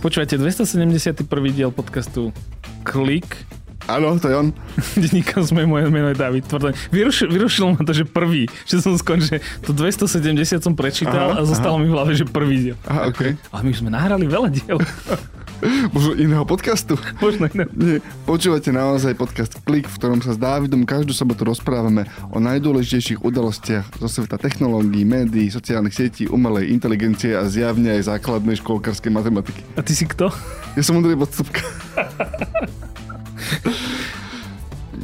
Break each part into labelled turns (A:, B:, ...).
A: Počúvajte, 271. diel podcastu Klik.
B: Áno, to je on.
A: Denníka sme, moje meno je David Tvrdoň. Vyrušil, vyrušilo ma to, že prvý. Že som skončil, to 270 som prečítal aha, a zostalo aha. mi v hlave, že prvý diel.
B: Aha, okay.
A: Ale my už sme nahrali veľa diel.
B: Možno iného podcastu.
A: Možno iného.
B: Nie, počúvate naozaj podcast Klik, v ktorom sa s Dávidom každú sobotu rozprávame o najdôležitejších udalostiach zo sveta technológií, médií, sociálnych sietí, umelej inteligencie a zjavne aj základnej školkarskej matematiky.
A: A ty si kto?
B: Ja som Ondrej Podstupka.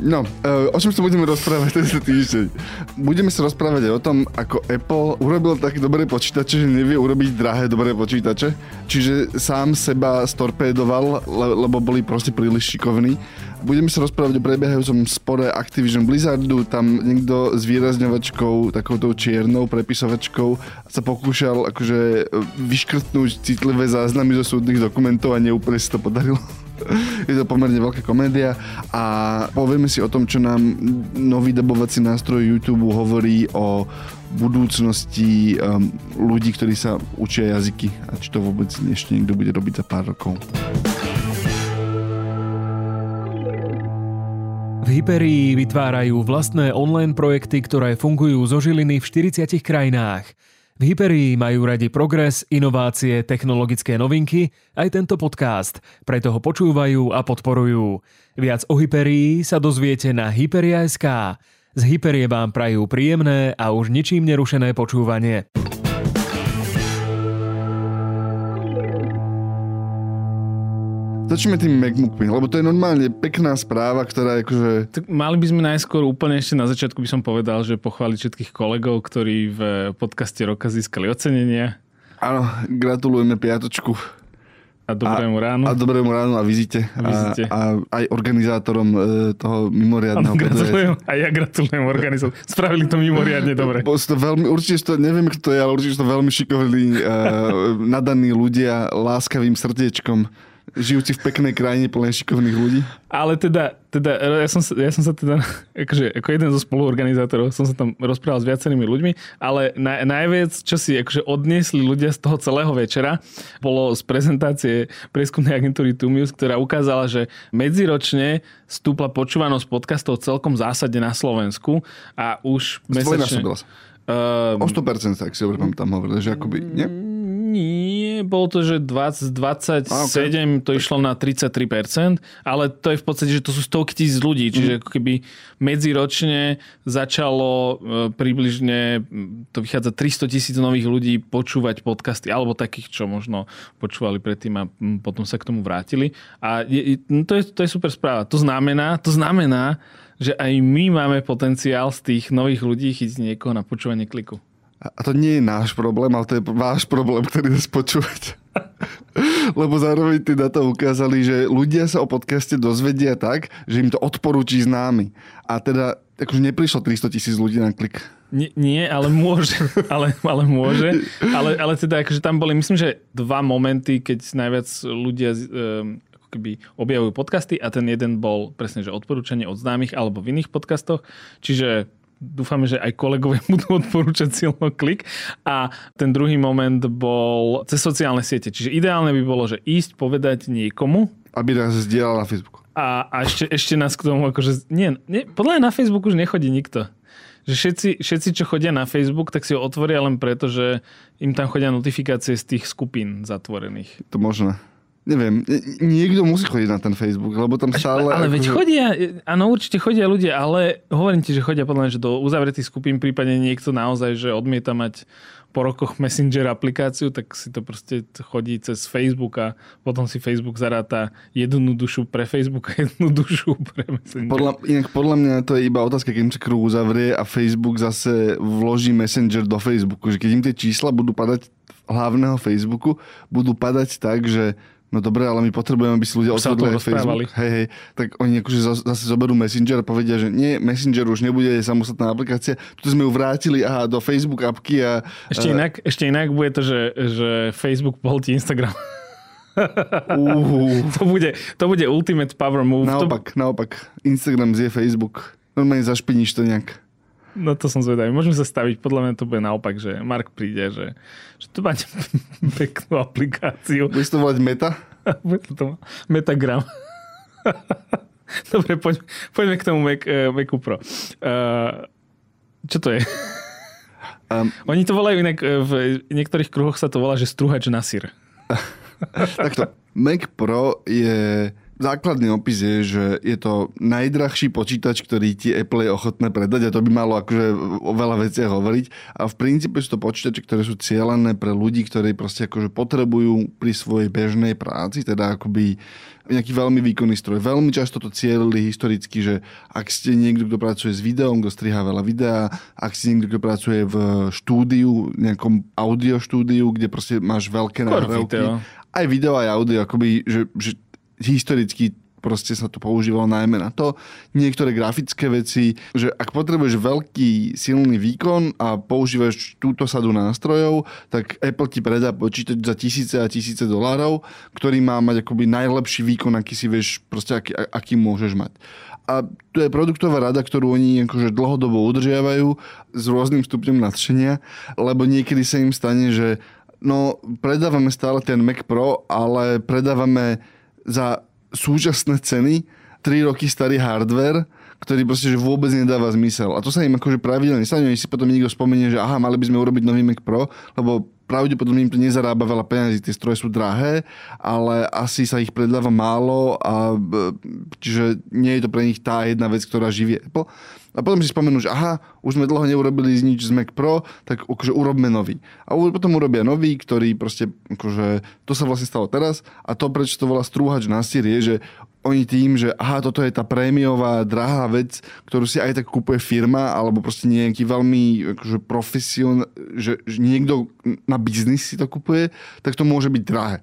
B: No, uh, o čom sa budeme rozprávať tento týždeň? Budeme sa rozprávať aj o tom, ako Apple urobil také dobré počítače, že nevie urobiť drahé dobré počítače. Čiže sám seba storpédoval, le- lebo boli proste príliš šikovní. Budeme sa rozprávať o prebiehajúcom spore Activision Blizzardu. Tam niekto s výrazňovačkou, takouto čiernou prepisovačkou sa pokúšal akože vyškrtnúť citlivé záznamy zo súdnych dokumentov a neúplne si to podarilo. Je to pomerne veľká komédia a povieme si o tom, čo nám nový dabovací nástroj YouTube hovorí o budúcnosti um, ľudí, ktorí sa učia jazyky a či to vôbec ešte niekto bude robiť za pár rokov.
C: V Hyperii vytvárajú vlastné online projekty, ktoré fungujú zo žiliny v 40 krajinách. V Hyperii majú radi progres, inovácie, technologické novinky, aj tento podcast, preto ho počúvajú a podporujú. Viac o Hyperii sa dozviete na Hyperia.sk. Z Hyperie vám prajú príjemné a už ničím nerušené počúvanie.
B: Začneme tým MacBookmi, lebo to je normálne pekná správa, ktorá je akože...
A: Tak mali by sme najskôr úplne ešte na začiatku by som povedal, že pochváliť všetkých kolegov, ktorí v podcaste roka získali ocenenia.
B: Áno, gratulujeme piatočku.
A: A dobrému ránu.
B: A, a dobrému ránu a vizite. A, vizite. a, a aj organizátorom e, toho mimoriadného
A: ano, gratulujem. A ja gratulujem organizátorom. Spravili to mimoriadne dobre.
B: Bo to veľmi, určite to, neviem kto je, ale určite to veľmi šikovní, e, nadaní ľudia láskavým srdiečkom žijúci v peknej krajine plnej šikovných ľudí.
A: Ale teda, teda ja, som, ja som sa teda, akože, ako jeden zo spoluorganizátorov, som sa tam rozprával s viacerými ľuďmi, ale na, najviac, čo si akože odniesli ľudia z toho celého večera, bolo z prezentácie prieskumnej agentúry Tumius, ktorá ukázala, že medziročne stúpla počúvanosť podcastov celkom zásade na Slovensku a už mesačne...
B: Um, o 100% ak si hovorím, tam hovorili, že akoby, nie?
A: Nie, bol to, že 20, 27 A, okay. to išlo na 33%, ale to je v podstate, že to sú stovky tisíc ľudí, čiže mm. ako keby medziročne začalo e, približne, to vychádza 300 tisíc nových ľudí počúvať podcasty, alebo takých, čo možno počúvali predtým a potom sa k tomu vrátili. A je, no to, je, to je super správa. To znamená, to znamená, že aj my máme potenciál z tých nových ľudí chytiť niekoho na počúvanie kliku.
B: A to nie je náš problém, ale to je váš problém, ktorý nás počúvať. Lebo zároveň na to ukázali, že ľudia sa o podcaste dozvedia tak, že im to odporúči známy. A teda akože neprišlo 300 tisíc ľudí na klik.
A: Nie, nie ale môže. Ale, ale môže. Ale, ale teda akože tam boli, myslím, že dva momenty, keď najviac ľudia um, keby objavujú podcasty a ten jeden bol presne, že odporúčanie od známych alebo v iných podcastoch. Čiže dúfame, že aj kolegovia budú odporúčať silno klik. A ten druhý moment bol cez sociálne siete. Čiže ideálne by bolo, že ísť povedať niekomu.
B: Aby nás zdieľal na Facebooku.
A: A, a ešte, ešte nás k tomu, akože, nie, nie, podľa mňa na Facebooku už nechodí nikto. Že všetci, všetci, čo chodia na Facebook, tak si ho otvoria len preto, že im tam chodia notifikácie z tých skupín zatvorených.
B: To možné neviem, niekto musí chodiť na ten Facebook, lebo tam stále...
A: Ale veď akože- chodia, áno, určite chodia ľudia, ale hovorím ti, že chodia podľa mňa, že do uzavretých skupín, prípadne niekto naozaj, že odmieta mať po rokoch Messenger aplikáciu, tak si to proste chodí cez Facebook a potom si Facebook zaráta jednu dušu pre Facebook a jednu dušu pre Messenger.
B: Podľa, inak podľa mňa to je iba otázka, keď im sa kruh uzavrie a Facebook zase vloží Messenger do Facebooku. Že keď im tie čísla budú padať hlavného Facebooku, budú padať tak, že No dobre, ale my potrebujeme, aby si ľudia otvorili Facebook. Hej, hej, tak oni akože zase zoberú Messenger a povedia, že nie, Messenger už nebude samostatná aplikácia. Tu sme ju vrátili aha, do Facebook apky a...
A: Ešte inak, ešte inak bude to, že, že Facebook pohltí Instagram. Uh. to, bude, to bude ultimate power move.
B: Naopak, to... naopak. Instagram zje Facebook. Normálne zašpiníš to nejak.
A: No to som zvedavý. Môžeme sa staviť, podľa mňa to bude naopak, že Mark príde, že, že to máte peknú aplikáciu.
B: Budeš to volať Meta?
A: Bude to Metagram. Dobre, poď, poďme k tomu Mac, uh, Macu Pro. Uh, čo to je? Um, Oni to volajú inak, eh, v niektorých kruhoch sa to volá, že struhač na sír.
B: Takto. Mac Pro je základný opis je, že je to najdrahší počítač, ktorý ti Apple je ochotné predať a to by malo akože o veľa veciach hovoriť. A v princípe sú to počítače, ktoré sú cieľané pre ľudí, ktorí proste akože potrebujú pri svojej bežnej práci, teda akoby nejaký veľmi výkonný stroj. Veľmi často to cieľili historicky, že ak ste niekto, kto pracuje s videom, kto strihá veľa videa, ak ste niekto, kto pracuje v štúdiu, nejakom audio štúdiu, kde proste máš veľké nahrávky, aj video, aj audio, akoby, že, že historicky proste sa to používalo najmä na to. Niektoré grafické veci, že ak potrebuješ veľký silný výkon a používaš túto sadu nástrojov, tak Apple ti predá počítač za tisíce a tisíce dolárov, ktorý má mať akoby najlepší výkon, aký si vieš, proste aký, aký môžeš mať. A to je produktová rada, ktorú oni akože dlhodobo udržiavajú s rôznym stupňom nadšenia, lebo niekedy sa im stane, že no predávame stále ten Mac Pro, ale predávame za súčasné ceny 3 roky starý hardware, ktorý proste že vôbec nedáva zmysel. A to sa im akože pravidelne stane, si potom niekto spomenie, že aha, mali by sme urobiť nový Mac Pro, lebo pravdepodobne im to nezarába veľa peniazí, tie stroje sú drahé, ale asi sa ich predáva málo a čiže nie je to pre nich tá jedna vec, ktorá živie Apple. A potom si spomenú, že aha, už sme dlho neurobili nič z Mac Pro, tak akože urobme nový. A potom urobia nový, ktorý proste, akože, to sa vlastne stalo teraz a to, prečo to volá strúhač na sír, je, že oni tým, že aha, toto je tá prémiová, drahá vec, ktorú si aj tak kúpuje firma, alebo proste nejaký veľmi akože profesion, že, že niekto na biznis si to kupuje, tak to môže byť drahé.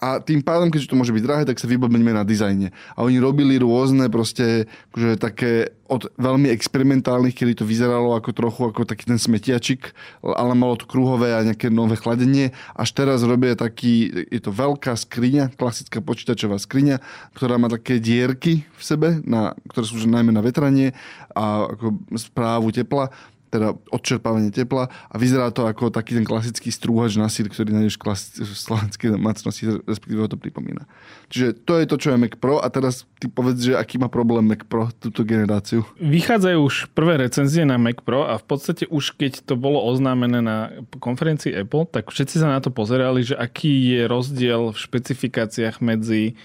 B: A tým pádom, keďže to môže byť drahé, tak sa vybavíme na dizajne. A oni robili rôzne proste, akože také od veľmi experimentálnych, kedy to vyzeralo ako trochu ako taký ten smetiačik, ale malo to kruhové a nejaké nové chladenie. Až teraz robia taký, je to veľká skriňa, klasická počítačová skriňa, ktorá má také dierky v sebe, na, ktoré sú najmä na vetranie a ako správu tepla teda odčerpávanie tepla a vyzerá to ako taký ten klasický strúhač na sír, ktorý nájdeš v slovenskej domácnosti, respektíve ho to pripomína. Čiže to je to, čo je Mac Pro a teraz ty povedz, že aký má problém Mac Pro túto generáciu.
A: Vychádzajú už prvé recenzie na Mac Pro a v podstate už keď to bolo oznámené na konferencii Apple, tak všetci sa na to pozerali, že aký je rozdiel v špecifikáciách medzi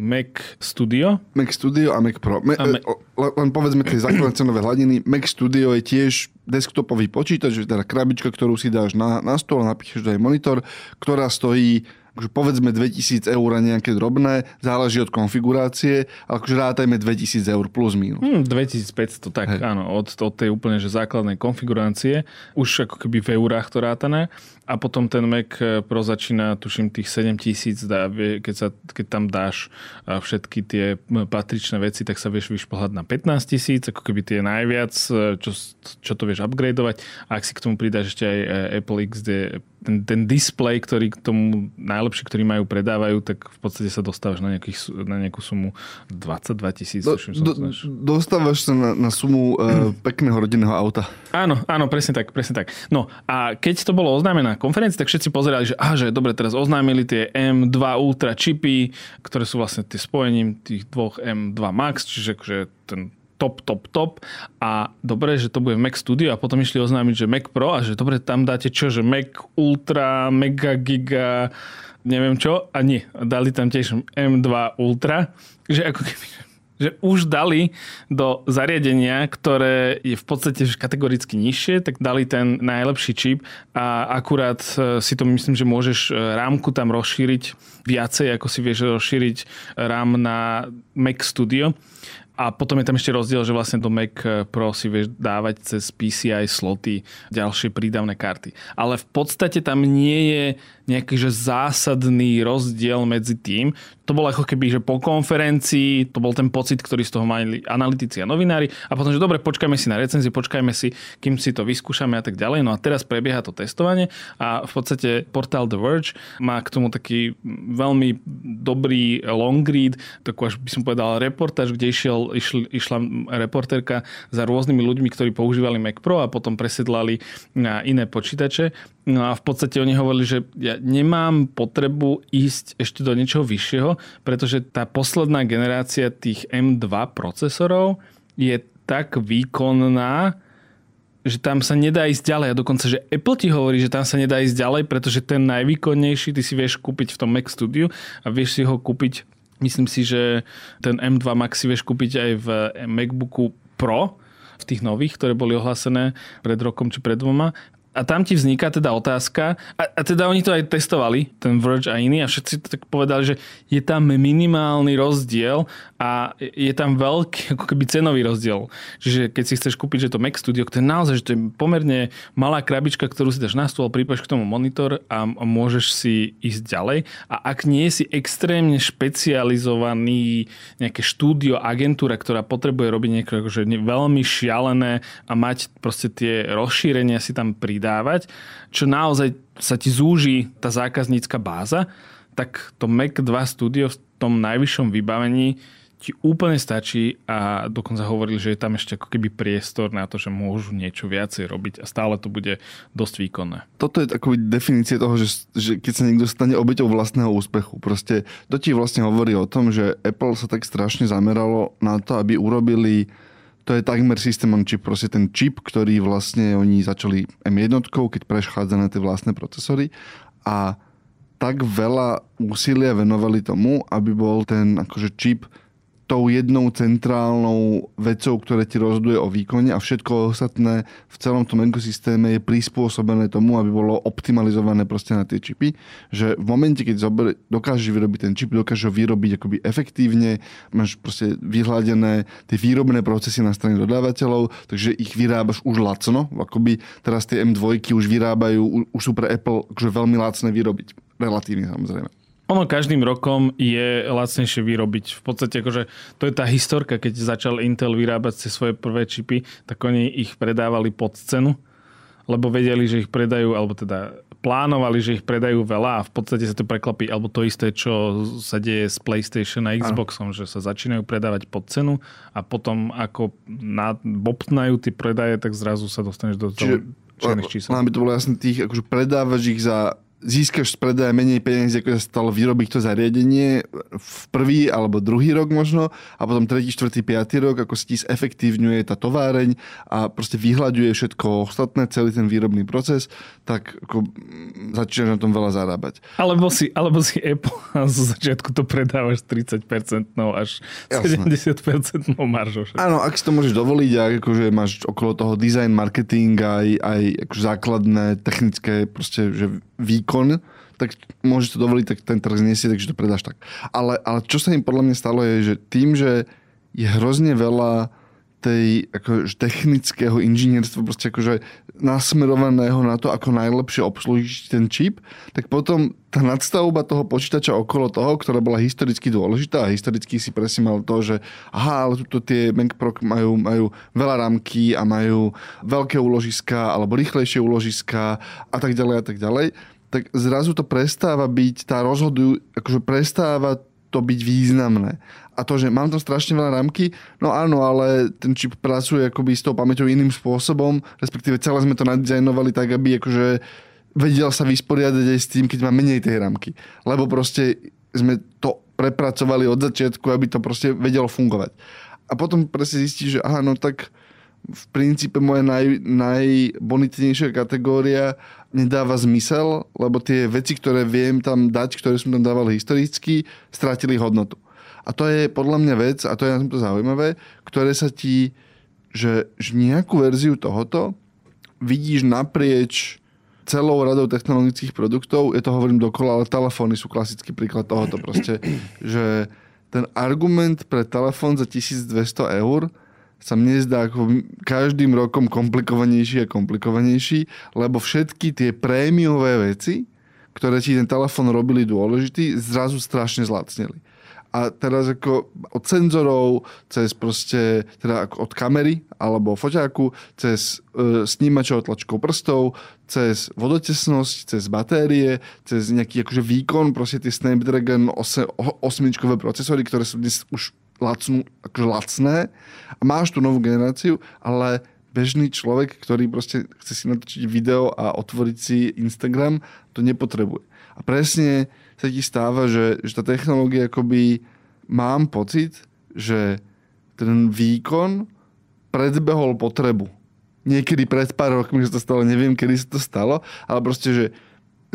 A: Mac Studio.
B: Mac Studio a Mac Pro. Me, a Me- len povedzme tie základné cenové hladiny. Mac Studio je tiež desktopový počítač, teda krabička, ktorú si dáš na, na stôl napíšeš aj monitor, ktorá stojí akože povedzme 2000 eur a nejaké drobné, záleží od konfigurácie, ale akože rátajme 2000 eur plus minus.
A: Hmm, 2500, tak Hej. áno, od, od tej úplne že základnej konfigurácie, už ako keby v eurách to rátané a potom ten Mac Pro začína, tuším, tých 7000, dá, keď, sa, keď tam dáš všetky tie patričné veci, tak sa vieš vyšplhať na 15 tisíc, ako keby tie najviac, čo, čo to vieš upgradovať. A ak si k tomu pridáš ešte aj Apple XD, ten, ten display, ktorý k tomu najlepší, ktorý majú, predávajú, tak v podstate sa dostávaš na, nejakých, na nejakú sumu 22 tisíc. Do, do,
B: dostávaš sa na, na sumu uh, pekného rodinného auta.
A: Áno, áno, presne tak, presne tak. No a keď to bolo oznámené konferencii, tak všetci pozerali, že, aha, že dobre, teraz oznámili tie M2 Ultra čipy, ktoré sú vlastne tie spojením tých dvoch M2 Max, čiže akože ten top, top, top. A dobre, že to bude Mac Studio a potom išli oznámiť, že Mac Pro a že dobre, tam dáte čo, že Mac Ultra, Mega Giga, neviem čo. A nie, dali tam tiež M2 Ultra, že ako keby že už dali do zariadenia, ktoré je v podstate kategoricky nižšie, tak dali ten najlepší čip. A akurát e, si to myslím, že môžeš e, rámku tam rozšíriť viacej, ako si vieš rozšíriť RAM na Mac Studio. A potom je tam ešte rozdiel, že vlastne do Mac Pro si vieš dávať cez PCI sloty ďalšie prídavné karty. Ale v podstate tam nie je nejaký že zásadný rozdiel medzi tým. To bolo ako keby, že po konferencii, to bol ten pocit, ktorý z toho mali analytici a novinári a potom, že dobre, počkajme si na recenziu, počkajme si, kým si to vyskúšame a tak ďalej. No a teraz prebieha to testovanie a v podstate portál The Verge má k tomu taký veľmi dobrý long read, takú až by som povedal reportáž, kde išiel išl, išla reportérka za rôznymi ľuďmi, ktorí používali Mac Pro a potom presedlali na iné počítače. No a v podstate oni hovorili, že ja nemám potrebu ísť ešte do niečoho vyššieho, pretože tá posledná generácia tých M2 procesorov je tak výkonná, že tam sa nedá ísť ďalej. A dokonca, že Apple ti hovorí, že tam sa nedá ísť ďalej, pretože ten najvýkonnejší ty si vieš kúpiť v tom Mac Studio a vieš si ho kúpiť, myslím si, že ten M2 Max si vieš kúpiť aj v MacBooku Pro, v tých nových, ktoré boli ohlásené pred rokom či pred dvoma a tam ti vzniká teda otázka, a, a teda oni to aj testovali, ten Verge a iní, a všetci tak povedali, že je tam minimálny rozdiel a je tam veľký ako keby cenový rozdiel. Čiže keď si chceš kúpiť, že to Mac Studio, to je naozaj, že to je pomerne malá krabička, ktorú si dáš na stôl, pripáš k tomu monitor a môžeš si ísť ďalej. A ak nie si extrémne špecializovaný nejaké štúdio, agentúra, ktorá potrebuje robiť niečo akože veľmi šialené a mať proste tie rozšírenia si tam pri pridávať, čo naozaj sa ti zúži tá zákaznícka báza, tak to Mac 2 Studio v tom najvyššom vybavení ti úplne stačí a dokonca hovorili, že je tam ešte ako keby priestor na to, že môžu niečo viacej robiť a stále to bude dosť výkonné.
B: Toto je takový definície toho, že, že keď sa niekto stane obeťou vlastného úspechu. Proste to ti vlastne hovorí o tom, že Apple sa tak strašne zameralo na to, aby urobili to je takmer system on chip, proste ten čip, ktorý vlastne oni začali M1, keď prešchádza na tie vlastné procesory a tak veľa úsilia venovali tomu, aby bol ten akože čip tou jednou centrálnou vecou, ktoré ti rozhoduje o výkone a všetko ostatné v celom tom ekosystéme je prispôsobené tomu, aby bolo optimalizované proste na tie čipy. Že v momente, keď dokážeš vyrobiť ten čip, dokážeš ho vyrobiť akoby efektívne, máš proste vyhľadené tie výrobné procesy na strane dodávateľov, takže ich vyrábaš už lacno. Akoby teraz tie M2 už vyrábajú, už sú pre Apple akože veľmi lacné vyrobiť. Relatívne samozrejme.
A: Ono každým rokom je lacnejšie vyrobiť. V podstate akože to je tá historka, keď začal Intel vyrábať tie svoje prvé čipy, tak oni ich predávali pod cenu, lebo vedeli, že ich predajú, alebo teda plánovali, že ich predajú veľa a v podstate sa to preklapí, alebo to isté, čo sa deje s PlayStation a Xboxom, ano. že sa začínajú predávať pod cenu a potom ako bobtnajú tie predaje, tak zrazu sa dostaneš do toho čiernych čísel.
B: Len by to bolo jasné, tých, akože predávaš ich za získaš z predaja menej peniazy, ako sa stalo vyrobiť to zariadenie v prvý alebo druhý rok možno a potom tretí, štvrtý, piatý rok, ako sa ti zefektívňuje tá továreň a proste vyhľaduje všetko ostatné, celý ten výrobný proces, tak ako začínaš na tom veľa zarábať.
A: Alebo si, alebo si Apple a zo začiatku to predávaš 30% až Jasné. 70% maržou.
B: Áno, ak si to môžeš dovoliť a akože máš okolo toho design, marketing aj, aj akože základné technické proste, že výkon, tak môžeš to dovoliť, tak ten trh zniesie, takže to predáš tak. Ale, ale čo sa im podľa mňa stalo je, že tým, že je hrozne veľa tej akože, technického inžinierstva proste akože nasmerovaného na to, ako najlepšie obslužiť ten čip, tak potom tá nadstavba toho počítača okolo toho, ktorá bola historicky dôležitá a historicky si presne mal to, že aha, ale tuto tie Mac Pro majú, majú veľa rámky a majú veľké úložiska alebo rýchlejšie úložiska a tak ďalej a tak ďalej tak zrazu to prestáva byť, tá rozhodujú, akože prestáva to byť významné. A to, že mám tam strašne veľa rámky, no áno, ale ten čip pracuje akoby s tou pamäťou iným spôsobom, respektíve celé sme to nadizajnovali tak, aby akože vedel sa vysporiadať aj s tým, keď má menej tej rámky. Lebo proste sme to prepracovali od začiatku, aby to proste vedelo fungovať. A potom presne zistí, že aha, no tak v princípe moja naj, najbonitnejšia kategória nedáva zmysel, lebo tie veci, ktoré viem tam dať, ktoré som tam dával historicky, strátili hodnotu. A to je podľa mňa vec, a to je na tomto zaujímavé, ktoré sa ti, že, že nejakú verziu tohoto vidíš naprieč celou radou technologických produktov, ja to hovorím dokola, ale telefóny sú klasický príklad tohoto proste, že ten argument pre telefón za 1200 eur sa mne zdá ako každým rokom komplikovanejší a komplikovanejší, lebo všetky tie prémiové veci, ktoré ti ten telefón robili dôležitý, zrazu strašne zlacnili. A teraz ako od senzorov, cez proste, teda od kamery alebo foťáku, cez e, snímačov tlačkou prstov, cez vodotesnosť, cez batérie, cez nejaký akože výkon, proste tie Snapdragon 8, 8 procesory, ktoré sú dnes už lacnú, akože lacné a máš tú novú generáciu, ale bežný človek, ktorý proste chce si natočiť video a otvoriť si Instagram, to nepotrebuje. A presne sa ti stáva, že, že tá technológia akoby mám pocit, že ten výkon predbehol potrebu. Niekedy pred pár rokmi sa to stalo, neviem, kedy sa to stalo, ale proste, že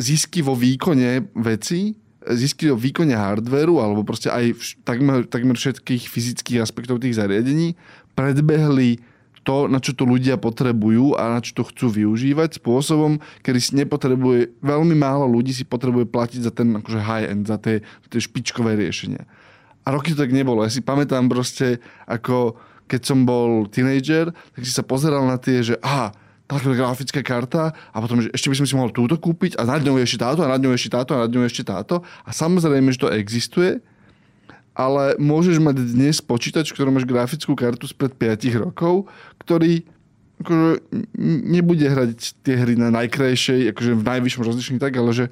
B: zisky vo výkone veci, zisky vo výkone hardveru, alebo proste aj v, takmer, takmer všetkých fyzických aspektov tých zariadení predbehli to, na čo to ľudia potrebujú a na čo to chcú využívať spôsobom, kedy si nepotrebuje, veľmi málo ľudí si potrebuje platiť za ten akože high-end, za tie, tie špičkové riešenia. A roky to tak nebolo. Ja si pamätám proste, ako keď som bol teenager, tak si sa pozeral na tie, že aha, táto grafická karta a potom, že ešte by som si mohol túto kúpiť a nad ňou ešte táto a nad ňou ešte táto a nad ňou ešte táto. A samozrejme, že to existuje, ale môžeš mať dnes počítač, ktorý máš grafickú kartu spred 5 rokov, ktorý akože nebude hrať tie hry na najkrajšej, akože v najvyššom rozlišení tak, ale že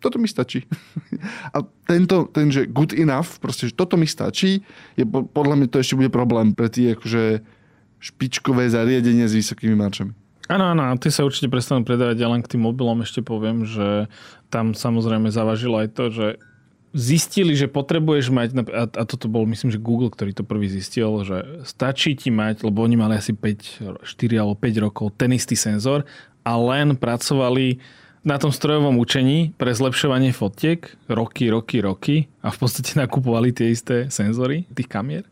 B: toto mi stačí. A tento, ten, že good enough, proste, že toto mi stačí, je podľa mňa to ešte bude problém pre tie akože špičkové zariadenie s vysokými marčami.
A: Áno, áno, ty sa určite prestanú predávať. Ja len k tým mobilom ešte poviem, že tam samozrejme zavažilo aj to, že zistili, že potrebuješ mať, a, toto bol myslím, že Google, ktorý to prvý zistil, že stačí ti mať, lebo oni mali asi 5, 4 alebo 5 rokov ten istý senzor a len pracovali na tom strojovom učení pre zlepšovanie fotiek roky, roky, roky a v podstate nakupovali tie isté senzory tých kamier,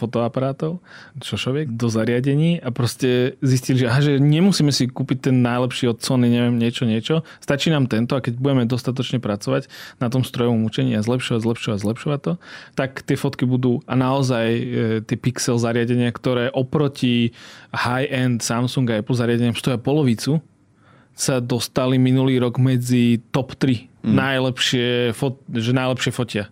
A: fotoaparátov, šošoviek do zariadení a proste zistili, že, aha, že nemusíme si kúpiť ten najlepší od Sony, neviem, niečo, niečo. Stačí nám tento a keď budeme dostatočne pracovať na tom strojovom učení a zlepšovať, zlepšovať, zlepšovať to, tak tie fotky budú a naozaj e, tie pixel zariadenia, ktoré oproti high-end Samsung a Apple zariadeniam stoja polovicu, sa dostali minulý rok medzi top 3 mm. najlepšie, fot, že najlepšie fotia.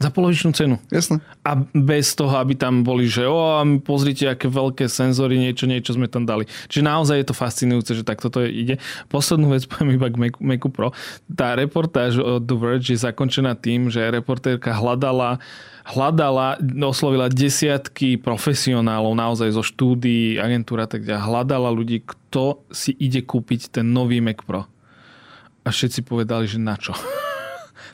A: Za polovičnú cenu.
B: Jasne.
A: A bez toho, aby tam boli, že o, pozrite, aké veľké senzory, niečo, niečo sme tam dali. Čiže naozaj je to fascinujúce, že takto to ide. Poslednú vec poviem iba k Macu, Macu Pro. Tá reportáž od The Verge je zakončená tým, že reportérka hľadala hľadala, oslovila desiatky profesionálov naozaj zo štúdií, agentúra tak ďalej. Hľadala ľudí, kto si ide kúpiť ten nový Mac Pro. A všetci povedali, že na čo.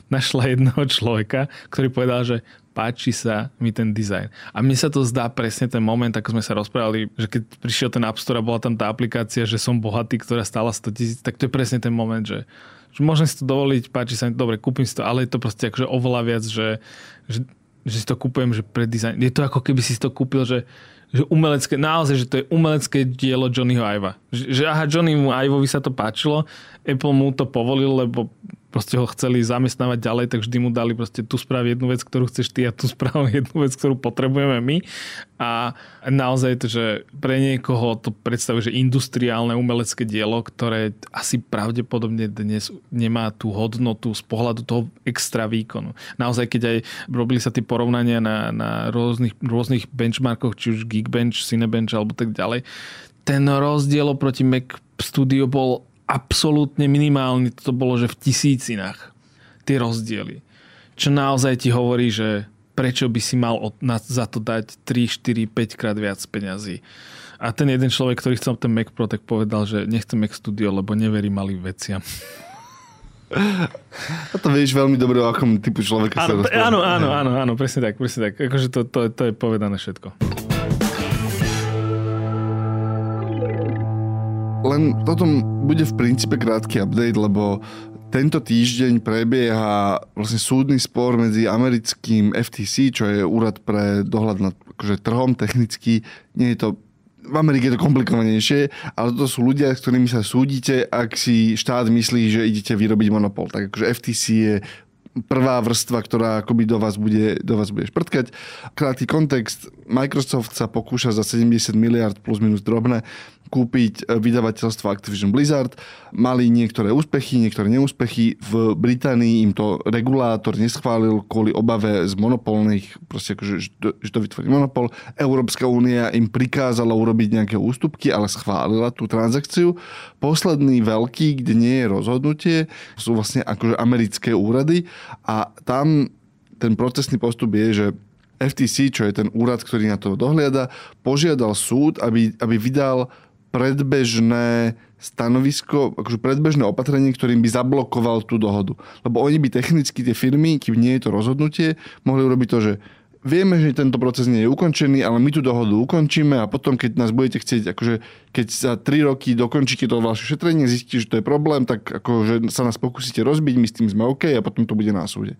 A: Našla jedného človeka, ktorý povedal, že páči sa mi ten dizajn. A mne sa to zdá presne ten moment, ako sme sa rozprávali, že keď prišiel ten App Store a bola tam tá aplikácia, že som bohatý, ktorá stála 100 tisíc, tak to je presne ten moment, že, že môžem si to dovoliť, páči sa mi, dobre, kúpim si to, ale je to proste akože oveľa viac, že, že že si to kúpujem, že pre design. Je to ako keby si to kúpil, že, že umelecké, naozaj, že to je umelecké dielo Johnnyho Iva. Že, že aha, Johnnymu Ivovi sa to páčilo, Apple mu to povolil, lebo proste ho chceli zamestnávať ďalej, tak vždy mu dali proste tu sprav jednu vec, ktorú chceš ty a tu sprav jednu vec, ktorú potrebujeme my. A naozaj to, že pre niekoho to predstavuje, že industriálne umelecké dielo, ktoré asi pravdepodobne dnes nemá tú hodnotu z pohľadu toho extra výkonu. Naozaj, keď aj robili sa tie porovnania na, na rôznych, rôznych benchmarkoch, či už Geekbench, Cinebench alebo tak ďalej, ten rozdiel oproti Mac Studio bol absolútne minimálny, to bolo, že v tisícinách tie rozdiely. Čo naozaj ti hovorí, že prečo by si mal od, na, za to dať 3, 4, 5 krát viac peňazí. A ten jeden človek, ktorý chcel ten Mac Pro, tak povedal, že nechce Mac Studio, lebo neverí malým veciam.
B: A to vieš veľmi dobre, o akom typu človeka
A: áno, sa Áno, áno, áno, áno, presne tak, presne tak. Akože to, to, to je povedané všetko.
B: Len toto bude v princípe krátky update, lebo tento týždeň prebieha vlastne súdny spor medzi americkým FTC, čo je úrad pre dohľad nad akože, trhom technicky. Nie je to v Amerike je to komplikovanejšie, ale to sú ľudia, s ktorými sa súdite, ak si štát myslí, že idete vyrobiť monopol. Tak akože FTC je prvá vrstva, ktorá akoby do vás bude, do vás bude šprtkať. Krátky kontext. Microsoft sa pokúša za 70 miliard plus minus drobné kúpiť e, vydavateľstvo Activision Blizzard. Mali niektoré úspechy, niektoré neúspechy. V Británii im to regulátor neschválil kvôli obave z monopolných, proste akože, že to vytvorí monopol. Európska únia im prikázala urobiť nejaké ústupky, ale schválila tú transakciu. Posledný veľký, kde nie je rozhodnutie, sú vlastne akože americké úrady a tam ten procesný postup je, že FTC, čo je ten úrad, ktorý na to dohliada, požiadal súd, aby, aby vydal predbežné stanovisko, akože predbežné opatrenie, ktorým by zablokoval tú dohodu. Lebo oni by technicky tie firmy, kým nie je to rozhodnutie, mohli urobiť to, že vieme, že tento proces nie je ukončený, ale my tú dohodu ukončíme a potom, keď nás budete chcieť, akože keď za 3 roky dokončíte to vaše šetrenie, zistíte, že to je problém, tak akože sa nás pokúsite rozbiť, my s tým sme OK a potom to bude na súde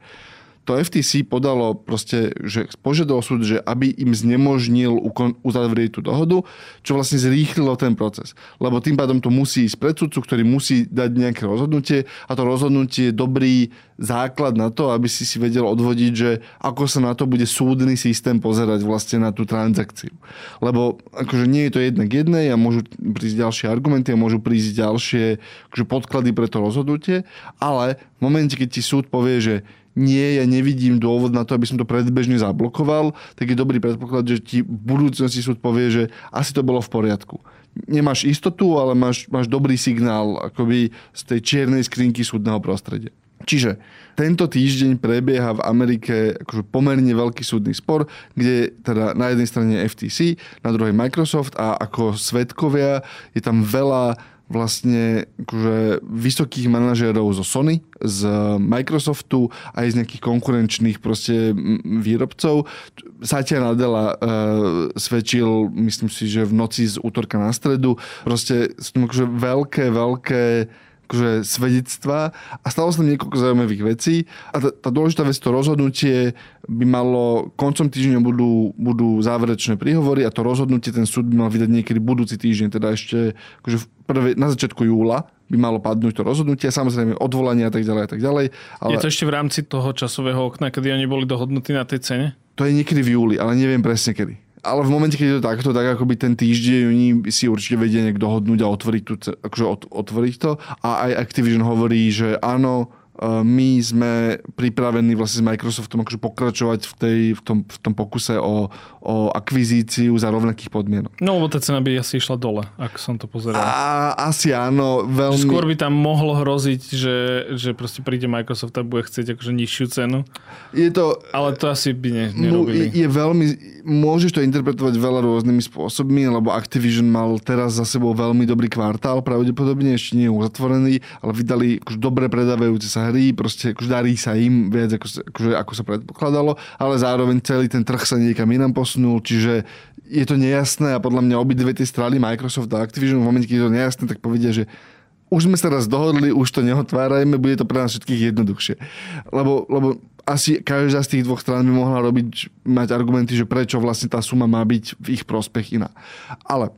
B: to FTC podalo proste, že požiadalo súd, že aby im znemožnil uzavrieť tú dohodu, čo vlastne zrýchlilo ten proces. Lebo tým pádom to musí ísť pred sudcu, ktorý musí dať nejaké rozhodnutie a to rozhodnutie je dobrý základ na to, aby si si vedel odvodiť, že ako sa na to bude súdny systém pozerať vlastne na tú transakciu. Lebo akože nie je to jednak jednej a môžu prísť ďalšie argumenty a môžu prísť ďalšie akože podklady pre to rozhodnutie, ale v momente, keď ti súd povie, že nie, ja nevidím dôvod na to, aby som to predbežne zablokoval, tak je dobrý predpoklad, že ti v budúcnosti súd povie, že asi to bolo v poriadku. Nemáš istotu, ale máš, máš dobrý signál akoby z tej čiernej skrinky súdneho prostredia. Čiže tento týždeň prebieha v Amerike akože pomerne veľký súdny spor, kde teda na jednej strane FTC, na druhej Microsoft a ako svetkovia je tam veľa vlastne akože vysokých manažérov zo Sony, z Microsoftu aj z nejakých konkurenčných proste výrobcov. Satya Nadella uh, svedčil, myslím si, že v noci z útorka na stredu, proste sú tam akože veľké, veľké akože svedectva a stalo sa tam niekoľko zaujímavých vecí a tá, tá dôležitá vec, to rozhodnutie by malo, koncom týždňa budú, budú záverečné príhovory a to rozhodnutie ten súd by mal vydať niekedy budúci týždeň, teda ešte akože v prvé, na začiatku júla by malo padnúť to rozhodnutie, samozrejme odvolanie a tak ďalej a tak ďalej.
A: Ale... Je to ešte v rámci toho časového okna, kedy oni boli dohodnutí na tej cene?
B: To je niekedy v júli, ale neviem presne kedy ale v momente, keď je to takto, tak akoby ten týždeň oni si určite vedia nejak dohodnúť a otvoriť, tú, akože otvoriť to. A aj Activision hovorí, že áno, my sme pripravení vlastne s Microsoftom akože pokračovať v, tej, v, tom, v tom pokuse o, o akvizíciu za rovnakých podmienok.
A: No lebo tá cena by asi išla dole, ak som to pozeral.
B: A, asi áno, veľmi...
A: Skôr by tam mohlo hroziť, že, že proste príde Microsoft a bude chcieť akože nižšiu cenu.
B: Je to...
A: Ale to asi by ne, nerobili.
B: Je, je veľmi... Môžeš to interpretovať veľa rôznymi spôsobmi, lebo Activision mal teraz za sebou veľmi dobrý kvartál, pravdepodobne ešte nie je uzatvorený, ale vydali akože dobre predávajúce sa hry, proste akože darí sa im viac ako, akože, ako sa predpokladalo, ale zároveň celý ten trh sa niekam inám posunul, čiže je to nejasné a podľa mňa obidve tie strany, Microsoft a Activision, v momente, keď je to nejasné, tak povedia, že už sme sa raz dohodli, už to neotvárajme, bude to pre nás všetkých jednoduchšie. Lebo, lebo asi každá z tých dvoch strán by mohla robiť, mať argumenty, že prečo vlastne tá suma má byť v ich prospech iná. Ale,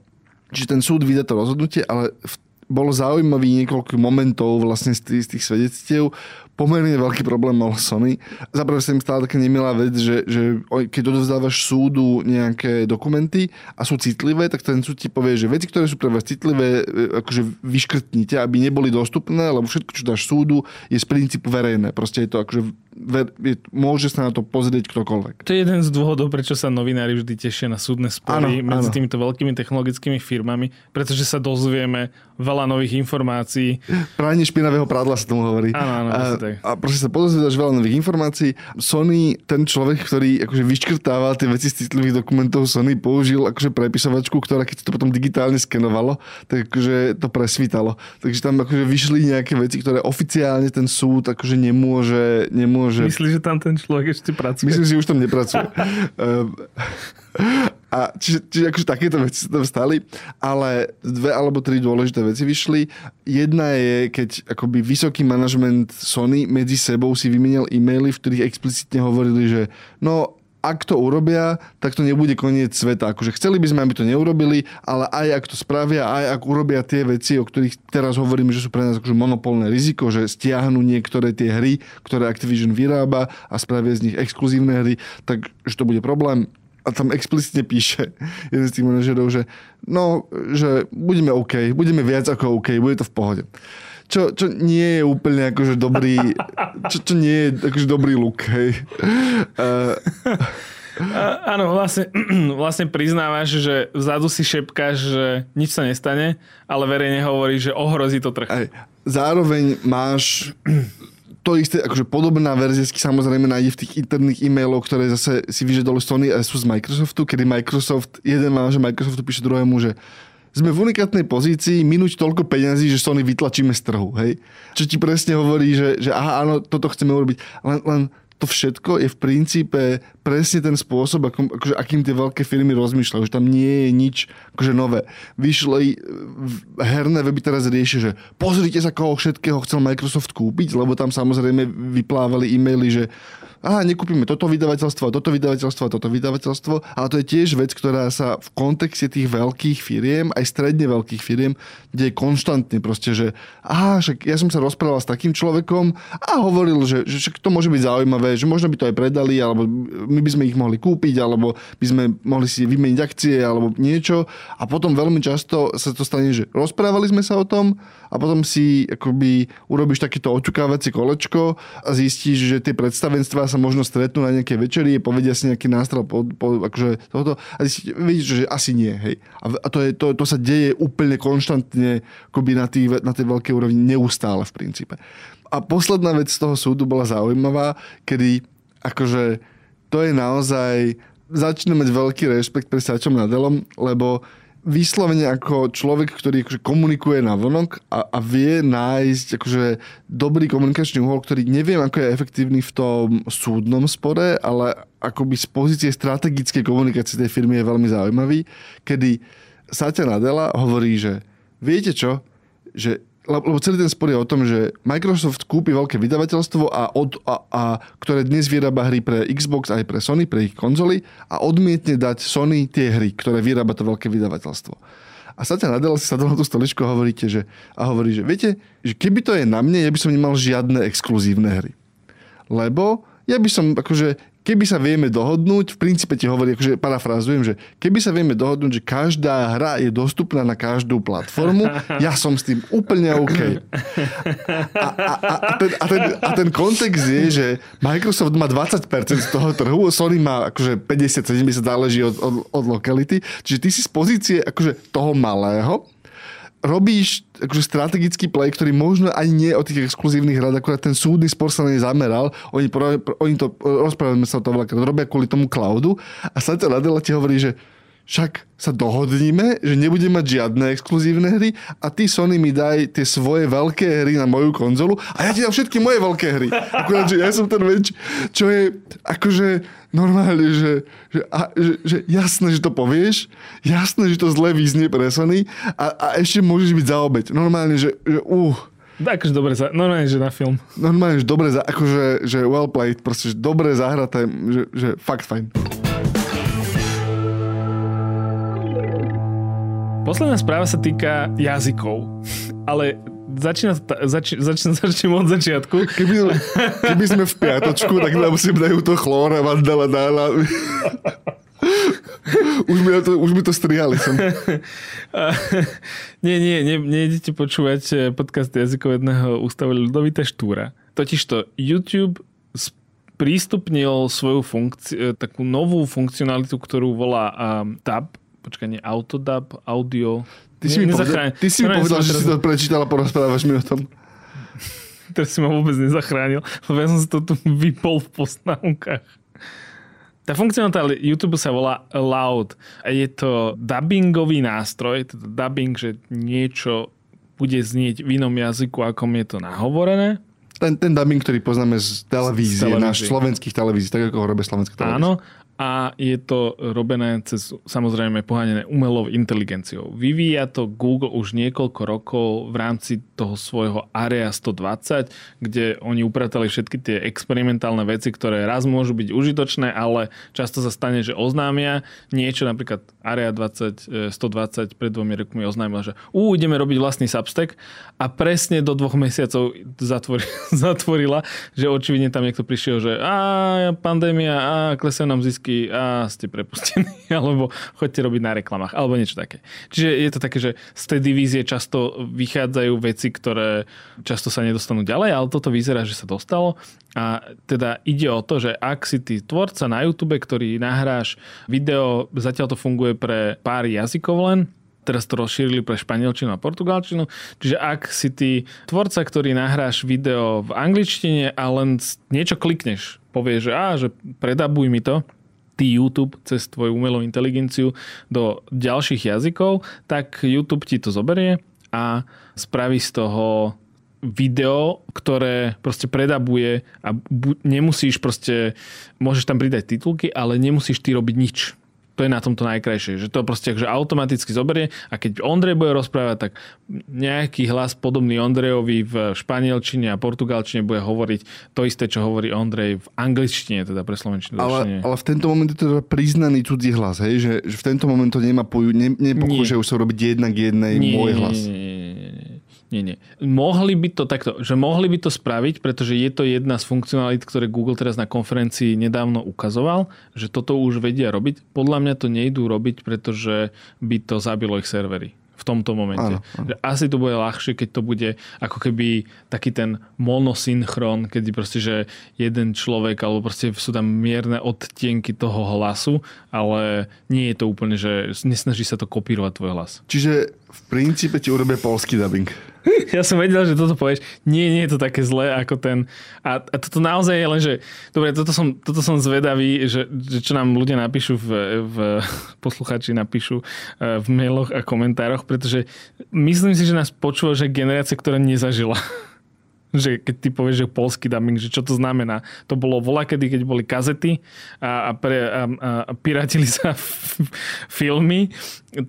B: čiže ten súd vydá to rozhodnutie, ale v bolo zaujímavý niekoľko momentov vlastne z tých, z tých svedectiev. Pomerne veľký problém mal Sony. Zaprvé sa im stala taká nemilá vec, že, že keď odovzdávaš súdu nejaké dokumenty a sú citlivé, tak ten súd ti povie, že veci, ktoré sú pre vás citlivé, e, akože vyškrtnite, aby neboli dostupné, lebo všetko, čo dáš súdu, je z princípu verejné. Proste je to akože ver, je, môže sa na to pozrieť ktokoľvek.
A: To je jeden z dôvodov, prečo sa novinári vždy tešia na súdne spory medzi ano. týmito veľkými technologickými firmami, pretože sa dozvieme veľa nových informácií.
B: Pranie špinavého prádla sa tomu hovorí.
A: Áno, áno,
B: a, a proste sa podozviedaš veľa nových informácií. Sony, ten človek, ktorý akože vyškrtával tie veci z citlivých dokumentov, Sony použil akože prepisovačku, ktorá keď to potom digitálne skenovalo, tak akože to presvítalo. Takže tam akože vyšli nejaké veci, ktoré oficiálne ten súd akože nemôže, nemôže
A: že... Myslíš, že tam ten človek ešte pracuje?
B: Myslím, že už tam nepracuje. A čiže, čiže akože takéto veci sa tam stali, ale dve alebo tri dôležité veci vyšli. Jedna je, keď akoby vysoký manažment Sony medzi sebou si vymenil e-maily, v ktorých explicitne hovorili, že no ak to urobia, tak to nebude koniec sveta. Akože chceli by sme, aby to neurobili, ale aj ak to spravia, aj ak urobia tie veci, o ktorých teraz hovoríme, že sú pre nás akože monopolné riziko, že stiahnu niektoré tie hry, ktoré Activision vyrába a spravia z nich exkluzívne hry, tak že to bude problém. A tam explicitne píše jeden z tých manažerov, že no, že budeme OK, budeme viac ako OK, bude to v pohode čo, čo nie je úplne akože dobrý, čo, čo nie je akože dobrý look, hej. Uh,
A: áno, vlastne, vlastne priznávaš, že vzadu si šepkáš, že nič sa nestane, ale verejne hovorí, že ohrozí to trh. Aj,
B: zároveň máš to isté, akože podobná verzia samozrejme nájde v tých interných e-mailoch, ktoré zase si vyžadali Sony a sú z Microsoftu, kedy Microsoft, jeden že Microsoftu píše druhému, že sme v unikátnej pozícii minúť toľko peňazí, že Sony vytlačíme z trhu, hej? Čo ti presne hovorí, že, že aha, áno, toto chceme urobiť. Len, len to všetko je v princípe presne ten spôsob, ako, akože, akým tie veľké firmy rozmýšľajú, že tam nie je nič akože nové. Vyšli herné weby teraz riešia, že pozrite sa, koho všetkého chcel Microsoft kúpiť, lebo tam samozrejme vyplávali e-maily, že aha, nekúpime toto vydavateľstvo, toto vydavateľstvo, toto vydavateľstvo, ale to je tiež vec, ktorá sa v kontexte tých veľkých firiem, aj stredne veľkých firiem, kde je konštantne proste, že aha, však ja som sa rozprával s takým človekom a hovoril, že, že však to môže byť zaujímavé, že možno by to aj predali, alebo my by sme ich mohli kúpiť, alebo by sme mohli si vymeniť akcie, alebo niečo. A potom veľmi často sa to stane, že rozprávali sme sa o tom a potom si akoby urobíš takéto očukávacie kolečko a zistíš, že tie predstavenstvá sa možno stretnú na nejaké večeri, povedia si nejaký nástroj po, po, akože tohoto a vidíš, že asi nie. Hej. A, to, je, to, to sa deje úplne konštantne akoby na, tý, na tej veľkej úrovni neustále v princípe. A posledná vec z toho súdu bola zaujímavá, kedy akože to je naozaj začína mať veľký rešpekt pre Sačom Nadelom, lebo vyslovene ako človek, ktorý akože komunikuje na vonok a, a vie nájsť akože dobrý komunikačný uhol, ktorý neviem, ako je efektívny v tom súdnom spore, ale akoby z pozície strategickej komunikácie tej firmy je veľmi zaujímavý, kedy Satya Nadella hovorí, že viete čo, že lebo celý ten spor je o tom, že Microsoft kúpi veľké vydavateľstvo, a od, a, a, ktoré dnes vyrába hry pre Xbox aj pre Sony, pre ich konzoly a odmietne dať Sony tie hry, ktoré vyrába to veľké vydavateľstvo. A Satya Nadella si sadol na tú stoličku a hovoríte, že, a hovorí, že viete, že keby to je na mne, ja by som nemal žiadne exkluzívne hry. Lebo ja by som akože keby sa vieme dohodnúť, v princípe ti hovorí, akože parafrázujem, že keby sa vieme dohodnúť, že každá hra je dostupná na každú platformu, ja som s tým úplne OK. A, a, a, a, ten, a, ten, a ten kontext je, že Microsoft má 20% z toho trhu, Sony má akože 50-70, záleží od, od, od lokality, čiže ty si z pozície akože toho malého, robíš akože strategický play, ktorý možno aj nie o tých exkluzívnych hrách, akurát ten súdny spor sa nezameral. Oni, pro, oni to, rozprávame sa o to robia kvôli tomu cloudu a Satya Nadella ti hovorí, že však sa dohodníme, že nebudem mať žiadne exkluzívne hry a ty Sony mi daj tie svoje veľké hry na moju konzolu a ja ti dám všetky moje veľké hry. Akurát, že ja som ten väč, čo je akože normálne, že, že, a, že, že jasné, že to povieš, jasné, že to zle vyznie pre Sony a, a ešte môžeš byť za obeď. Normálne, že, že uh,
A: Akože dobre, za, normálne, že na film.
B: Normálne, že dobre, za, akože že well played, proste, že dobre zahraté, že, že fakt fajn.
A: Posledná správa sa týka jazykov, ale začína, začína, začína od začiatku.
B: Keby, keby sme v piatočku, tak nám si dajú to chlóra, vandala, dála. už, mi to, už mi to strihali som.
A: nie, nie, nie, nejdete počúvať eh, podcast jazykovedného ústavu Ľudovita Štúra. Totižto YouTube prístupnil svoju funkciu, eh, takú novú funkcionalitu, ktorú volá um, Tab, počkaj, nie Autodub, audio.
B: Ty si, mi, povedal, ty si mi povedal, že si to prečítal a porozprávaš mi o tom.
A: Teraz si ma vôbec nezachránil, lebo ja som si to tu vypol v poznámkach. Tá funkcionalita YouTube sa volá Loud. A je to dubbingový nástroj, teda dubbing, že niečo bude znieť v inom jazyku, ako je to nahovorené.
B: Ten, ten dubbing, ktorý poznáme z televízie, z televízie. náš slovenských televízií, tak ako ho robia slovenské televízie.
A: Áno, a je to robené cez samozrejme pohánené umelou inteligenciou. Vyvíja to Google už niekoľko rokov v rámci toho svojho Area 120, kde oni upratali všetky tie experimentálne veci, ktoré raz môžu byť užitočné, ale často sa stane, že oznámia niečo, napríklad Area 20, 120 e, pred dvomi rokmi oznámila, že ú, ideme robiť vlastný Substack a presne do dvoch mesiacov zatvori, zatvorila, že očividne tam niekto prišiel, že a pandémia, a klesajú nám zisky otázky a ste prepustení, alebo chodte robiť na reklamách, alebo niečo také. Čiže je to také, že z tej divízie často vychádzajú veci, ktoré často sa nedostanú ďalej, ale toto vyzerá, že sa dostalo. A teda ide o to, že ak si ty tvorca na YouTube, ktorý nahráš video, zatiaľ to funguje pre pár jazykov len, teraz to rozšírili pre španielčinu a portugalčinu. Čiže ak si ty tvorca, ktorý nahráš video v angličtine a len niečo klikneš, povieš, že, á, že predabuj mi to, ty YouTube cez tvoju umelú inteligenciu do ďalších jazykov, tak YouTube ti to zoberie a spraví z toho video, ktoré proste predabuje a bu- nemusíš proste, môžeš tam pridať titulky, ale nemusíš ty robiť nič to je na tomto najkrajšie, že to proste že automaticky zoberie a keď Ondrej bude rozprávať, tak nejaký hlas podobný Ondrejovi v španielčine a portugalčine bude hovoriť to isté, čo hovorí Ondrej v angličtine, teda pre slovenčinu.
B: Ale, ale v tento moment je to teda priznaný cudzí hlas, hej? Že, že v tento moment to nemá ne, nepokúšajú sa robiť jednak jednej nie, môj hlas. Nie, nie,
A: nie, nie, nie. Mohli by to takto, že mohli by to spraviť, pretože je to jedna z funkcionalít, ktoré Google teraz na konferencii nedávno ukazoval, že toto už vedia robiť. Podľa mňa to nejdú robiť, pretože by to zabilo ich servery v tomto momente. Áno, áno. Asi to bude ľahšie, keď to bude ako keby taký ten monosynchron, keď proste, že jeden človek, alebo proste sú tam mierne odtienky toho hlasu, ale nie je to úplne, že nesnaží sa to kopírovať tvoj hlas.
B: Čiže v princípe ti urobia polský dubbing.
A: Ja som vedel, že toto povieš. Nie, nie je to také zlé ako ten. A, a toto naozaj je len, že... Dobre, toto som, toto som zvedavý, že, že čo nám ľudia napíšu v, v posluchači napíšu eh, v mailoch a komentároch, pretože myslím si, že nás počúva, že generácia, ktorá nezažila že keď ty povieš, že polský dubbing, že čo to znamená. To bolo voľa kedy, keď boli kazety a, a, pre, a, a piratili sa f, filmy,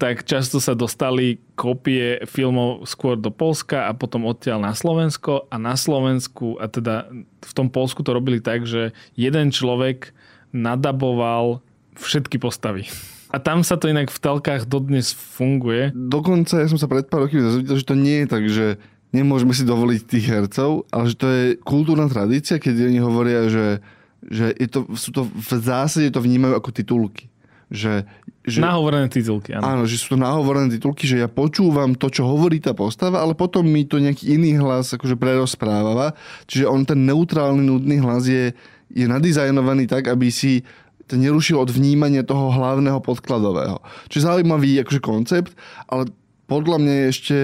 A: tak často sa dostali kópie filmov skôr do Polska a potom odtiaľ na Slovensko a na Slovensku a teda v tom Polsku to robili tak, že jeden človek nadaboval všetky postavy. A tam sa to inak v telkách dodnes funguje.
B: Dokonca ja som sa pred pár rokmi dozvedel, že to nie je tak, že nemôžeme si dovoliť tých hercov, ale že to je kultúrna tradícia, keď oni hovoria, že, že je to, sú to v zásade to vnímajú ako titulky. Že,
A: že, nahovorené titulky, áno.
B: Áno, že sú to nahovorené titulky, že ja počúvam to, čo hovorí tá postava, ale potom mi to nejaký iný hlas akože prerozpráva. Čiže on ten neutrálny, nudný hlas je, je nadizajnovaný tak, aby si to nerušil od vnímania toho hlavného podkladového. Čiže zaujímavý akože koncept, ale podľa mňa je ešte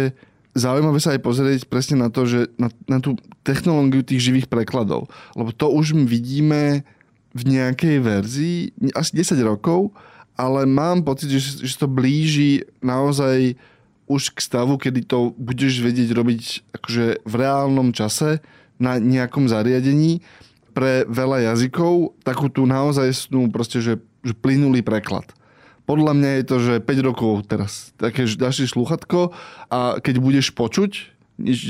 B: zaujímavé sa aj pozrieť presne na to, že na, na tú technológiu tých živých prekladov. Lebo to už vidíme v nejakej verzii asi 10 rokov, ale mám pocit, že, že to blíži naozaj už k stavu, kedy to budeš vedieť robiť akože v reálnom čase na nejakom zariadení pre veľa jazykov, takú tú naozaj proste, že, že plynulý preklad. Podľa mňa je to, že 5 rokov teraz. Také, dáš si sluchatko a keď budeš počuť,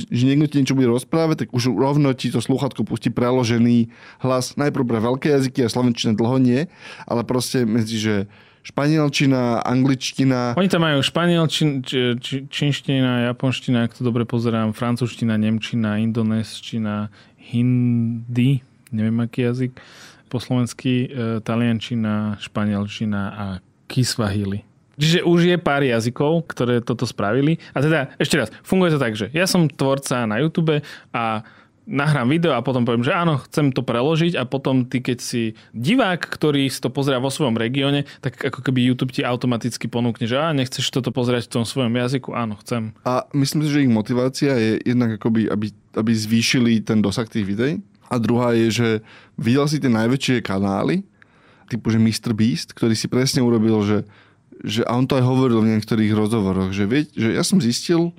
B: že niekto ti niečo bude rozprávať, tak už rovno ti to sluchatko pustí preložený hlas. Najprv pre veľké jazyky a slovenčina dlho nie, ale proste medzi, že španielčina, angličtina.
A: Oni tam majú španielčina, či, japonština, ak to dobre pozerám, francúzština, nemčina, indonésčina, hindi, neviem aký jazyk, po slovensky, e, taliančina, španielčina a Kiswahili. Čiže už je pár jazykov, ktoré toto spravili. A teda, ešte raz, funguje to tak, že ja som tvorca na YouTube a nahrám video a potom poviem, že áno, chcem to preložiť a potom ty, keď si divák, ktorý si to pozrie vo svojom regióne, tak ako keby YouTube ti automaticky ponúkne, že á, nechceš toto pozerať v tom svojom jazyku, áno, chcem.
B: A myslím si, že ich motivácia je jednak akoby, aby, aby zvýšili ten dosah tých videí. A druhá je, že videl si tie najväčšie kanály, typu, že Mr. Beast, ktorý si presne urobil, že, že a on to aj hovoril v niektorých rozhovoroch, že, vie, že ja som zistil,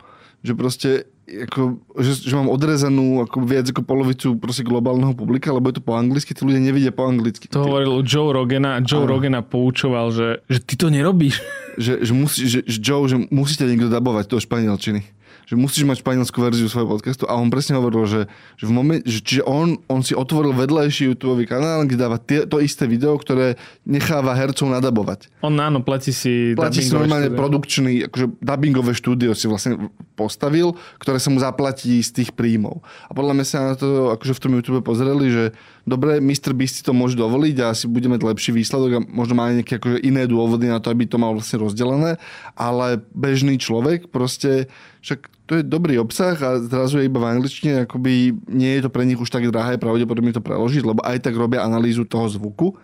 B: že proste ako, že, že mám odrezanú ako viac ako polovicu proste globálneho publika, lebo je to po anglicky, tí ľudia nevidia po anglicky.
A: To hovoril Joe Rogena a Joe Áno. Rogena poučoval, že, že ty to nerobíš.
B: Že, že, musí, že, že Joe, že musíte niekto dabovať do španielčiny že musíš mať španielskú verziu svojho podcastu a on presne hovoril, že, že v momente, že, čiže on, on si otvoril vedľajší YouTube kanál, kde dáva tie, to isté video, ktoré necháva hercov nadabovať.
A: On áno, platí si
B: platí si normálne štúdio. produkčný, akože dubbingové štúdio si vlastne postavil, ktoré sa mu zaplatí z tých príjmov. A podľa mňa sa na to akože v tom YouTube pozreli, že dobre, Mr. Beast si to môže dovoliť a asi bude mať lepší výsledok a možno má aj nejaké akože iné dôvody na to, aby to mal vlastne rozdelené, ale bežný človek proste, však to je dobrý obsah a zrazu je iba v angličtine, akoby nie je to pre nich už tak drahé pravdepodobne to preložiť, lebo aj tak robia analýzu toho zvuku.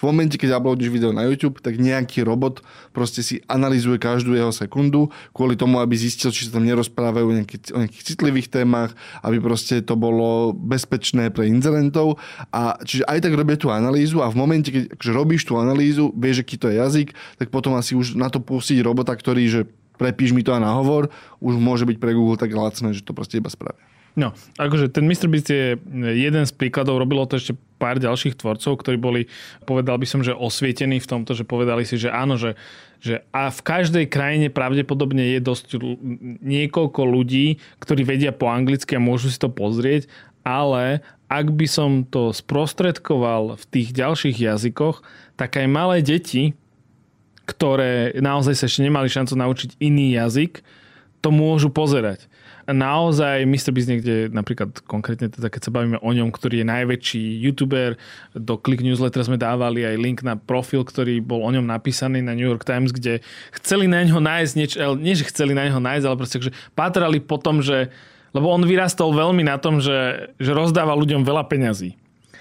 B: V momente, keď uploadíš video na YouTube, tak nejaký robot proste si analýzuje každú jeho sekundu kvôli tomu, aby zistil, či sa tam nerozprávajú o nejakých, o nejakých citlivých témach, aby proste to bolo bezpečné pre inzerentov. A čiže aj tak robia tú analýzu a v momente, keď akože robíš tú analýzu, vieš, aký to je jazyk, tak potom asi už na to pustiť robota, ktorý, že prepíš mi to aj na hovor, už môže byť pre Google tak lacné, že to proste iba spravia.
A: No, akože ten MrBeast je jeden z príkladov, robilo to ešte pár ďalších tvorcov, ktorí boli, povedal by som, že osvietení v tomto, že povedali si, že áno, že, že a v každej krajine pravdepodobne je dosť niekoľko ľudí, ktorí vedia po anglicky a môžu si to pozrieť, ale ak by som to sprostredkoval v tých ďalších jazykoch, tak aj malé deti, ktoré naozaj sa ešte nemali šancu naučiť iný jazyk, to môžu pozerať naozaj Mr. Niekde, napríklad konkrétne teda, keď sa bavíme o ňom, ktorý je najväčší youtuber, do Click Newsletter sme dávali aj link na profil, ktorý bol o ňom napísaný na New York Times, kde chceli na ňo nájsť niečo, nie že chceli na ňo nájsť, ale proste, že patrali po tom, že lebo on vyrastol veľmi na tom, že, že rozdáva ľuďom veľa peňazí.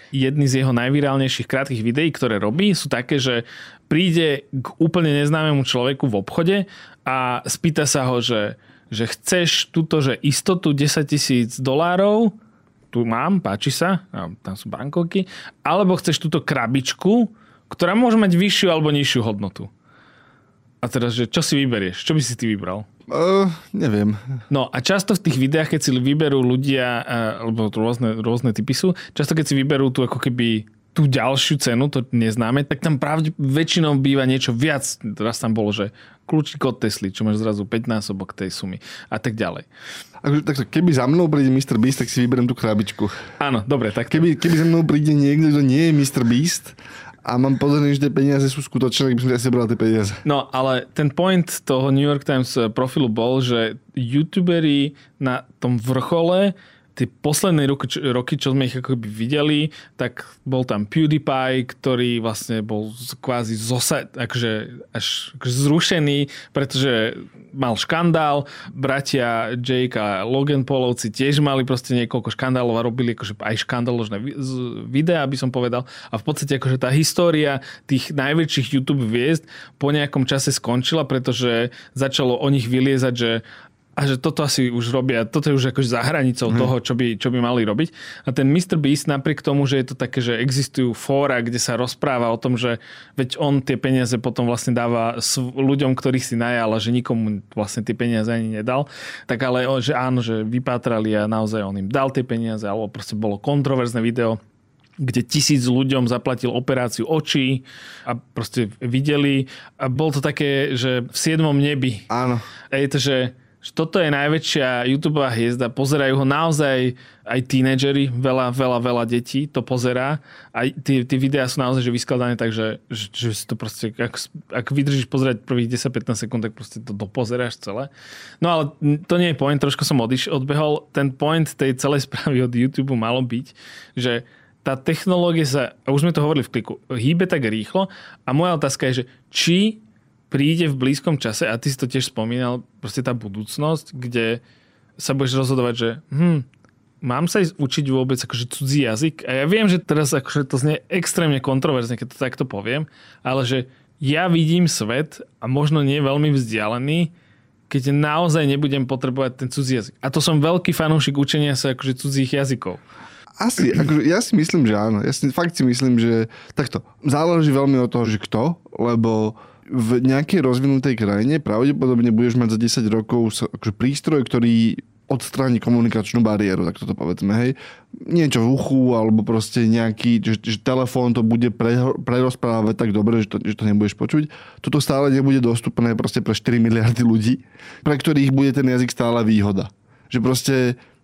A: Jedny z jeho najvirálnejších krátkých videí, ktoré robí, sú také, že príde k úplne neznámemu človeku v obchode a spýta sa ho, že že chceš túto, že istotu 10 tisíc dolárov, tu mám, páči sa, tam sú bankovky, alebo chceš túto krabičku, ktorá môže mať vyššiu alebo nižšiu hodnotu. A teraz, že čo si vyberieš? Čo by si ty vybral?
B: Uh, neviem.
A: No a často v tých videách, keď si vyberú ľudia, uh, alebo rôzne, rôzne typy sú, často keď si vyberú tu ako keby tú ďalšiu cenu, to neznáme, tak tam pravde, väčšinou býva niečo viac. Teraz tam bolo, že kľúčik od Tesly, čo máš zrazu 5 násobok tej sumy a tak ďalej.
B: Takže keby za mnou príde Mr. Beast, tak si vyberiem tú krabičku.
A: Áno, dobre. Tak...
B: Keby, keby za mnou príde niekto, kto nie je Mr. Beast a mám pozorný, že tie peniaze sú skutočné, tak by som asi bral tie peniaze.
A: No, ale ten point toho New York Times profilu bol, že youtuberi na tom vrchole tie posledné roky, čo, roky, čo sme ich ako videli, tak bol tam PewDiePie, ktorý vlastne bol kvázi zosa, akože až akože zrušený, pretože mal škandál. Bratia Jake a Logan Paulovci tiež mali proste niekoľko škandálov a robili akože aj škandáložné videá, aby som povedal. A v podstate akože tá história tých najväčších YouTube hviezd po nejakom čase skončila, pretože začalo o nich vyliezať, že a že toto asi už robia, toto je už akož za hranicou hmm. toho, čo by, čo by mali robiť. A ten Mr. Beast napriek tomu, že je to také, že existujú fóra, kde sa rozpráva o tom, že veď on tie peniaze potom vlastne dáva ľuďom, ktorých si najal a že nikomu vlastne tie peniaze ani nedal, tak ale že áno, že vypátrali a naozaj on im dal tie peniaze, alebo proste bolo kontroverzné video, kde tisíc ľuďom zaplatil operáciu očí a proste videli. A bol to také, že v siedmom nebi.
B: Áno.
A: A je to, že že toto je najväčšia YouTube hviezda, pozerajú ho naozaj aj tínedžeri, veľa, veľa, veľa detí to pozerá a tie, tie videá sú naozaj že vyskladané tak, že, že, si to proste, ak, ak vydržíš pozerať prvých 10-15 sekúnd, tak proste to dopozeráš celé. No ale to nie je point, trošku som odiš, odbehol. Ten point tej celej správy od YouTube malo byť, že tá technológia sa, a už sme to hovorili v kliku, hýbe tak rýchlo a moja otázka je, že či príde v blízkom čase, a ty si to tiež spomínal, proste tá budúcnosť, kde sa budeš rozhodovať, že hm, mám sa ísť učiť vôbec akože cudzí jazyk? A ja viem, že teraz akože to znie extrémne kontroverzne, keď to takto poviem, ale že ja vidím svet a možno nie veľmi vzdialený, keď naozaj nebudem potrebovať ten cudzí jazyk. A to som veľký fanúšik učenia sa akože cudzích jazykov.
B: Asi, akože ja si myslím, že áno. Ja si fakt si myslím, že takto. Záleží veľmi od toho, že kto, lebo v nejakej rozvinutej krajine pravdepodobne budeš mať za 10 rokov akože prístroj, ktorý odstráni komunikačnú bariéru, tak toto povedzme, hej. Niečo v uchu, alebo proste nejaký, že, že telefón to bude pre, prerozprávať tak dobre, že to, že to nebudeš počuť. Toto stále nebude dostupné proste pre 4 miliardy ľudí, pre ktorých bude ten jazyk stále výhoda. Že proste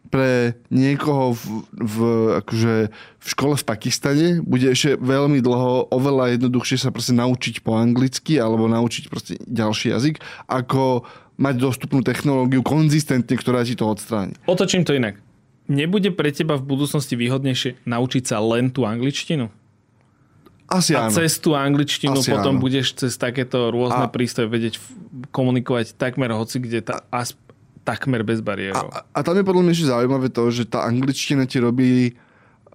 B: pre niekoho v, v, akože v škole v Pakistane bude ešte veľmi dlho oveľa jednoduchšie sa proste naučiť po anglicky alebo naučiť proste ďalší jazyk, ako mať dostupnú technológiu konzistentne, ktorá ti to odstráni.
A: Otočím to inak. Nebude pre teba v budúcnosti výhodnejšie naučiť sa len tú angličtinu?
B: Asi
A: a
B: áno.
A: cez tú angličtinu
B: Asi
A: potom
B: áno.
A: budeš cez takéto rôzne
B: A-
A: prístroje vedieť komunikovať takmer hoci kde tá, as, takmer bez bariérov.
B: A, a tam je podľa mňa ešte zaujímavé to, že tá angličtina ti robí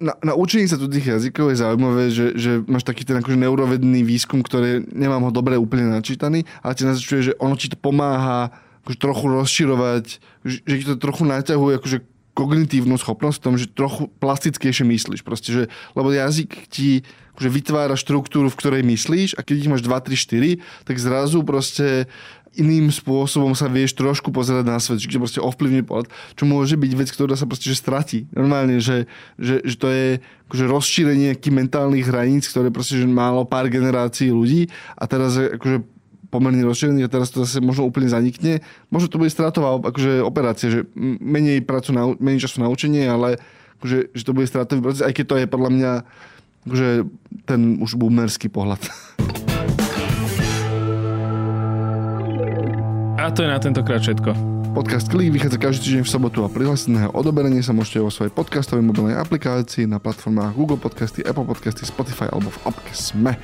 B: na, na učení sa tých jazykov je zaujímavé, že, že máš taký ten akože neurovedný výskum, ktorý nemám ho dobre úplne načítaný, ale ti naznačuje, že ono ti to pomáha akože trochu rozširovať, že, že ti to trochu naťahuje akože kognitívnu schopnosť v tom, že trochu plastickejšie myslíš. Proste, že, lebo jazyk ti akože vytvára štruktúru, v ktorej myslíš a keď ich máš 2, 3, 4, tak zrazu proste iným spôsobom sa vieš trošku pozerať na svet, že proste ovplyvní pohľad, čo môže byť vec, ktorá sa proste že stratí. Normálne, že, že, že to je akože rozšírenie nejakých mentálnych hraníc, ktoré proste že málo pár generácií ľudí a teraz je akože pomerne rozšírený a teraz to zase možno úplne zanikne. Možno to bude stratová akože operácia, že menej, pracu na, menej času na učenie, ale akože, že to bude stratový proces, aj keď to je podľa mňa akože ten už boomerský pohľad.
A: A to je na tentokrát všetko.
B: Podcast Klik vychádza každý týždeň v sobotu a prihláseného odoberenie sa môžete vo svojej podcastovej mobilnej aplikácii na platformách Google Podcasty, Apple Podcasty, Spotify alebo v appke Sme.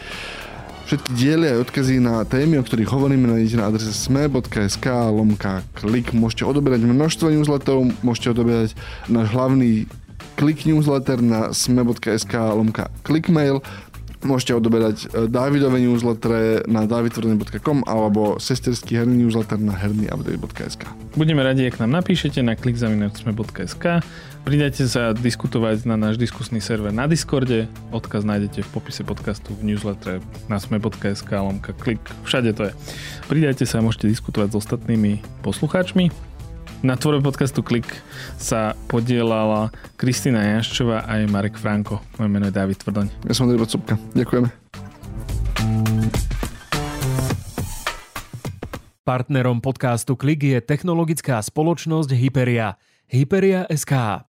B: Všetky diely a odkazy na témy, o ktorých hovoríme, nájdete na adrese sme.sk lomka klik. Môžete odoberať množstvo newsletterov, môžete odoberať náš hlavný klik newsletter na sme.sk lomka klikmail Môžete odoberať e, Davidové newsletter na davidtvrdený.com alebo sesterský herný newsletter na hernyupdate.sk.
A: Budeme radi, ak nám napíšete na klikzavinacme.sk Pridajte sa diskutovať na náš diskusný server na Discorde. Odkaz nájdete v popise podcastu v newsletter na sme.sk lomka klik. Všade to je. Pridajte sa a môžete diskutovať s ostatnými poslucháčmi. Na tvorbe podcastu Klik sa podielala Kristýna Jaščová a aj Marek Franko. Moje meno je David Tvrdoň.
B: Ja som Andrej Bocupka. Ďakujeme.
C: Partnerom podcastu Klik je technologická spoločnosť Hyperia. Hyperia SK.